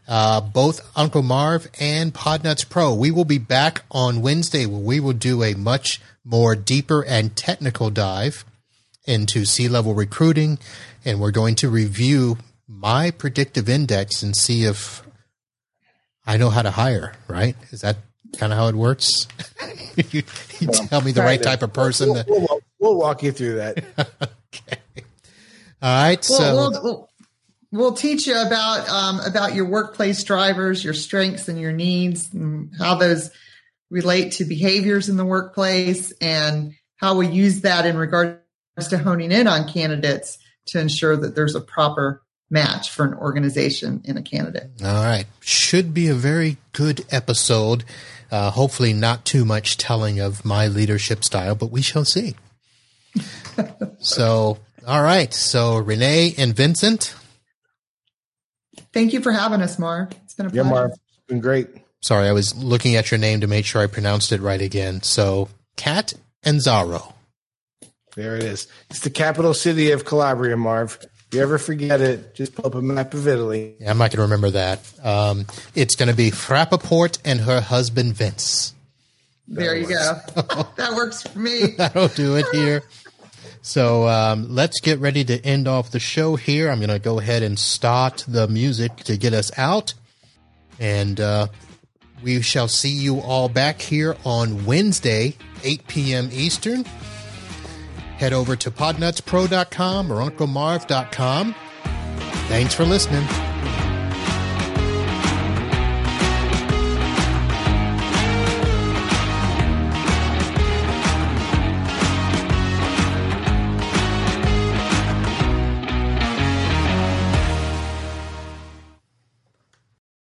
uh, both Uncle Marv and Podnutz Pro. We will be back on Wednesday where we will do a much more deeper and technical dive into C-level recruiting. And we're going to review my predictive index and see if I know how to hire, right? Is that kind of how it works? you, you tell me the right type of person. We'll, we'll, we'll walk you through that. okay. All right. Well, so. We'll, We'll teach you about um, about your workplace drivers, your strengths and your needs, and how those relate to behaviors in the workplace, and how we use that in regards to honing in on candidates to ensure that there's a proper match for an organization in a candidate. All right, should be a very good episode. Uh, hopefully, not too much telling of my leadership style, but we shall see. so, all right. So, Renee and Vincent, Thank you for having us, Marv. It's been a pleasure. Yeah, Marv. It's been great. Sorry, I was looking at your name to make sure I pronounced it right again. So, Cat and Zaro. There it is. It's the capital city of Calabria, Marv. If you ever forget it, just pull up a map of Italy. Yeah, I'm not going to remember that. Um, it's going to be Frappaport and her husband Vince. There you go. that works for me. That'll do it here. So um, let's get ready to end off the show here. I'm going to go ahead and start the music to get us out. And uh, we shall see you all back here on Wednesday, 8 p.m. Eastern. Head over to podnutzpro.com or unclemarv.com. Thanks for listening.